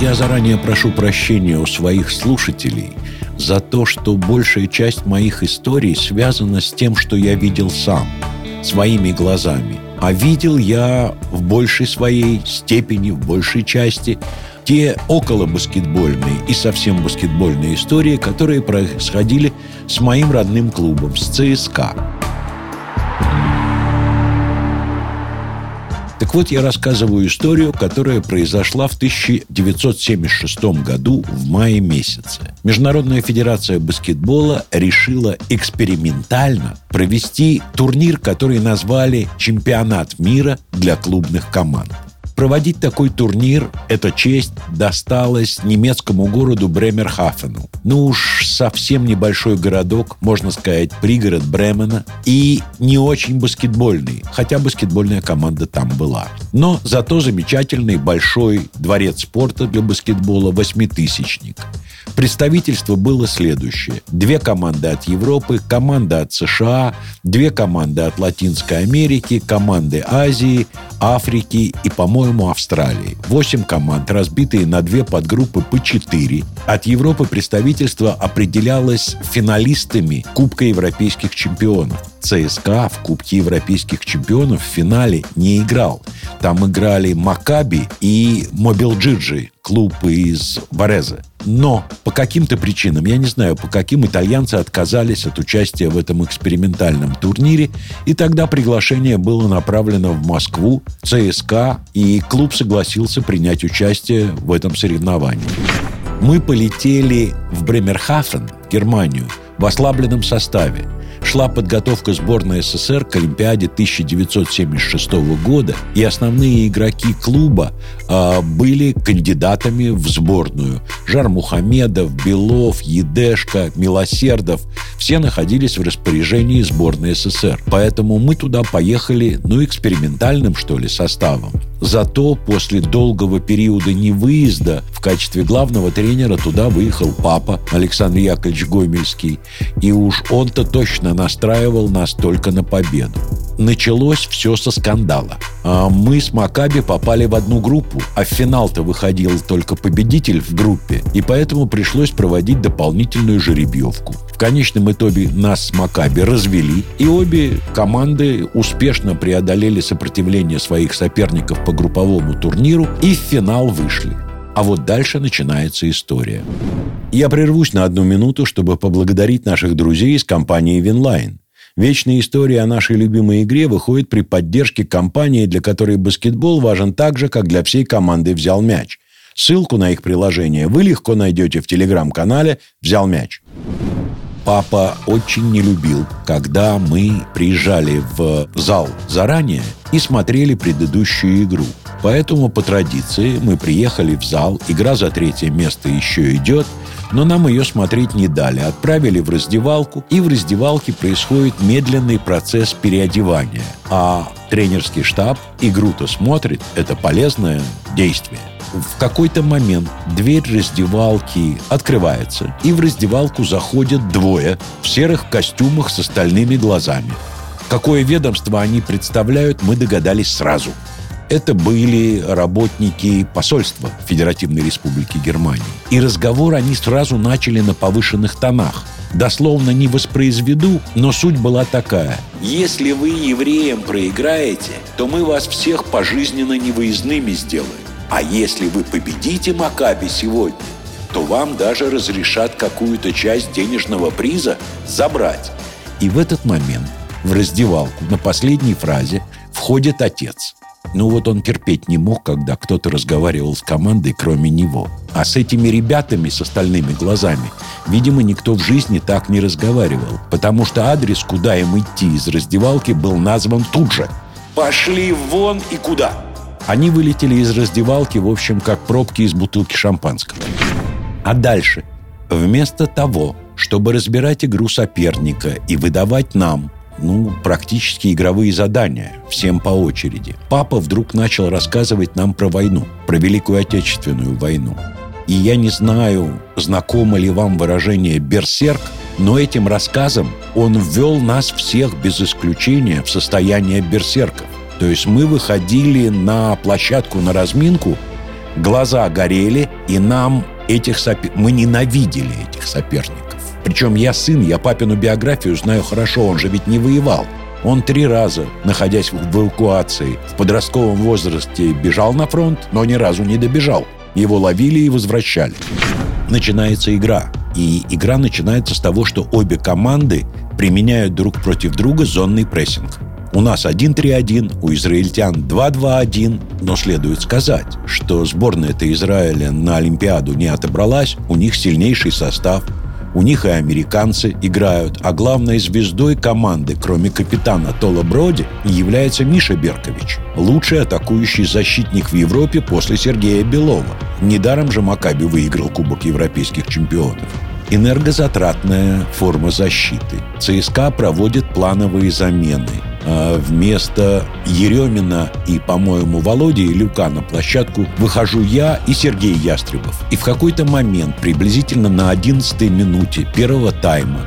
Я заранее прошу прощения у своих слушателей за то, что большая часть моих историй связана с тем, что я видел сам, своими глазами. А видел я в большей своей степени, в большей части те около баскетбольные и совсем баскетбольные истории, которые происходили с моим родным клубом, с ЦСКА. Так вот, я рассказываю историю, которая произошла в 1976 году в мае месяце. Международная федерация баскетбола решила экспериментально провести турнир, который назвали «Чемпионат мира для клубных команд». Проводить такой турнир, эта честь досталась немецкому городу Бремерхафену. Ну уж совсем небольшой городок, можно сказать, пригород Бремена, и не очень баскетбольный, хотя баскетбольная команда там была. Но зато замечательный большой дворец спорта для баскетбола «Восьмитысячник». Представительство было следующее. Две команды от Европы, команда от США, две команды от Латинской Америки, команды Азии, Африки и, по-моему, Австралии. Восемь команд, разбитые на две подгруппы по четыре. От Европы представительство определялось финалистами Кубка европейских чемпионов. ЦСКА в Кубке европейских чемпионов в финале не играл. Там играли Макаби и Мобил Джиджи, клуб из Бореза. Но по каким-то причинам, я не знаю, по каким итальянцы отказались от участия в этом экспериментальном турнире, и тогда приглашение было направлено в Москву, ЦСКА, и клуб согласился принять участие в этом соревновании. Мы полетели в Бремерхафен, Германию, в ослабленном составе – шла подготовка сборной СССР к Олимпиаде 1976 года, и основные игроки клуба э, были кандидатами в сборную. Жар Мухамедов, Белов, Едешко, Милосердов – все находились в распоряжении сборной СССР. Поэтому мы туда поехали, ну, экспериментальным, что ли, составом. Зато после долгого периода невыезда в качестве главного тренера туда выехал папа Александр Яковлевич Гомельский. И уж он-то точно настраивал нас только на победу. Началось все со скандала. А мы с Макаби попали в одну группу, а в финал-то выходил только победитель в группе, и поэтому пришлось проводить дополнительную жеребьевку. В конечном итоге нас с Макаби развели, и обе команды успешно преодолели сопротивление своих соперников по групповому турниру и в финал вышли. А вот дальше начинается история. Я прервусь на одну минуту, чтобы поблагодарить наших друзей из компании «Винлайн». Вечная история о нашей любимой игре выходит при поддержке компании, для которой баскетбол важен так же, как для всей команды «Взял мяч». Ссылку на их приложение вы легко найдете в телеграм-канале «Взял мяч». Папа очень не любил, когда мы приезжали в зал заранее и смотрели предыдущую игру. Поэтому по традиции мы приехали в зал, игра за третье место еще идет, но нам ее смотреть не дали. Отправили в раздевалку, и в раздевалке происходит медленный процесс переодевания. А тренерский штаб игру-то смотрит, это полезное действие в какой-то момент дверь раздевалки открывается, и в раздевалку заходят двое в серых костюмах с остальными глазами. Какое ведомство они представляют, мы догадались сразу. Это были работники посольства Федеративной Республики Германии. И разговор они сразу начали на повышенных тонах. Дословно не воспроизведу, но суть была такая. Если вы евреям проиграете, то мы вас всех пожизненно невыездными сделаем. А если вы победите Макаби сегодня, то вам даже разрешат какую-то часть денежного приза забрать. И в этот момент в раздевалку на последней фразе входит отец. Ну вот он терпеть не мог, когда кто-то разговаривал с командой, кроме него. А с этими ребятами с остальными глазами, видимо, никто в жизни так не разговаривал, потому что адрес, куда им идти из раздевалки, был назван тут же. «Пошли вон и куда?» Они вылетели из раздевалки, в общем, как пробки из бутылки шампанского. А дальше, вместо того, чтобы разбирать игру соперника и выдавать нам, ну, практически игровые задания, всем по очереди, папа вдруг начал рассказывать нам про войну, про Великую Отечественную войну. И я не знаю, знакомо ли вам выражение «берсерк», но этим рассказом он ввел нас всех без исключения в состояние берсерков. То есть мы выходили на площадку, на разминку, Глаза горели, и нам этих сопер... мы ненавидели этих соперников. Причем я сын, я папину биографию знаю хорошо, он же ведь не воевал. Он три раза, находясь в эвакуации, в подростковом возрасте бежал на фронт, но ни разу не добежал. Его ловили и возвращали. Начинается игра. И игра начинается с того, что обе команды применяют друг против друга зонный прессинг. У нас 1-3-1, у израильтян 2-2-1. Но следует сказать, что сборная-то Израиля на Олимпиаду не отобралась, у них сильнейший состав, у них и американцы играют, а главной звездой команды, кроме капитана Тола Броди, является Миша Беркович, лучший атакующий защитник в Европе после Сергея Белова. Недаром же Макаби выиграл Кубок европейских чемпионов энергозатратная форма защиты. ЦСКА проводит плановые замены. А вместо Еремина и, по-моему, Володи Илюка на площадку выхожу я и Сергей Ястребов. И в какой-то момент, приблизительно на 11 минуте первого тайма,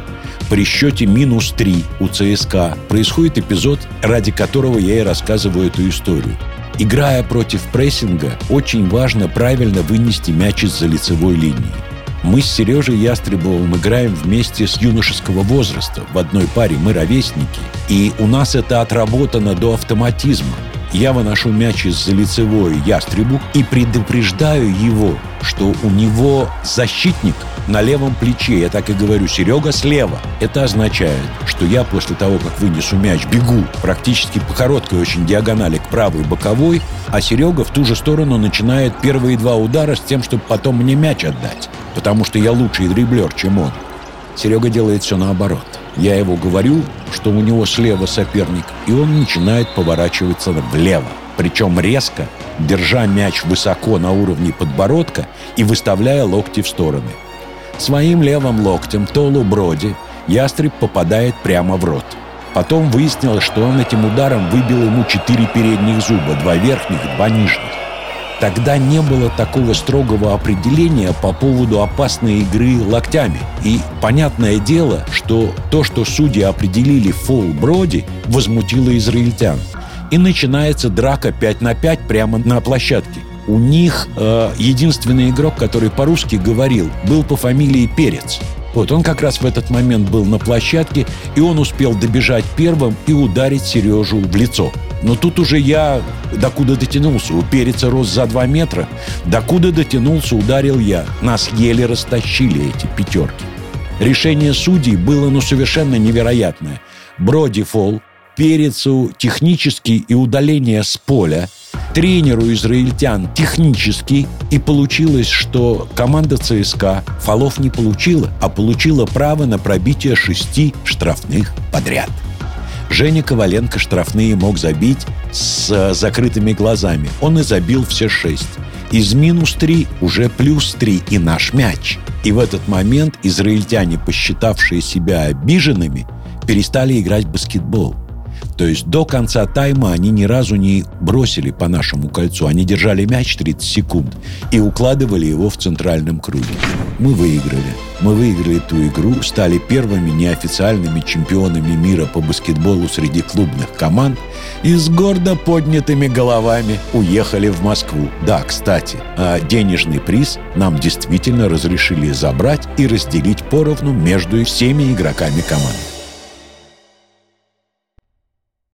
при счете минус 3 у ЦСКА происходит эпизод, ради которого я и рассказываю эту историю. Играя против прессинга, очень важно правильно вынести мяч из-за лицевой линии. Мы с Сережей Ястребовым играем вместе с юношеского возраста. В одной паре мы ровесники. И у нас это отработано до автоматизма. Я выношу мяч из-за лицевой ястребу и предупреждаю его, что у него защитник на левом плече. Я так и говорю, Серега слева. Это означает, что я после того, как вынесу мяч, бегу практически по короткой очень диагонали к правой боковой, а Серега в ту же сторону начинает первые два удара с тем, чтобы потом мне мяч отдать потому что я лучший дриблер, чем он. Серега делает все наоборот. Я его говорю, что у него слева соперник, и он начинает поворачиваться влево. Причем резко, держа мяч высоко на уровне подбородка и выставляя локти в стороны. Своим левым локтем Толу Броди ястреб попадает прямо в рот. Потом выяснилось, что он этим ударом выбил ему четыре передних зуба, два верхних, два нижних. Тогда не было такого строгого определения по поводу опасной игры локтями. И понятное дело, что то, что судьи определили фол Броди, возмутило израильтян. И начинается драка 5 на 5 прямо на площадке. У них э, единственный игрок, который по-русски говорил, был по фамилии Перец. Вот он как раз в этот момент был на площадке, и он успел добежать первым и ударить Сережу в лицо. Но тут уже я докуда дотянулся. У переца рос за два метра. Докуда дотянулся, ударил я. Нас еле растащили эти пятерки. Решение судей было ну совершенно невероятное. Броди фол, перецу технический и удаление с поля, тренеру израильтян технический, и получилось, что команда ЦСКА фолов не получила, а получила право на пробитие шести штрафных подряд – Женя Коваленко штрафные мог забить с э, закрытыми глазами. Он и забил все шесть. Из минус три уже плюс три и наш мяч. И в этот момент израильтяне, посчитавшие себя обиженными, перестали играть в баскетбол – то есть до конца тайма они ни разу не бросили по нашему кольцу. Они держали мяч 30 секунд и укладывали его в центральном круге. Мы выиграли. Мы выиграли эту игру, стали первыми неофициальными чемпионами мира по баскетболу среди клубных команд и с гордо поднятыми головами уехали в Москву. Да, кстати, а денежный приз нам действительно разрешили забрать и разделить поровну между всеми игроками команды.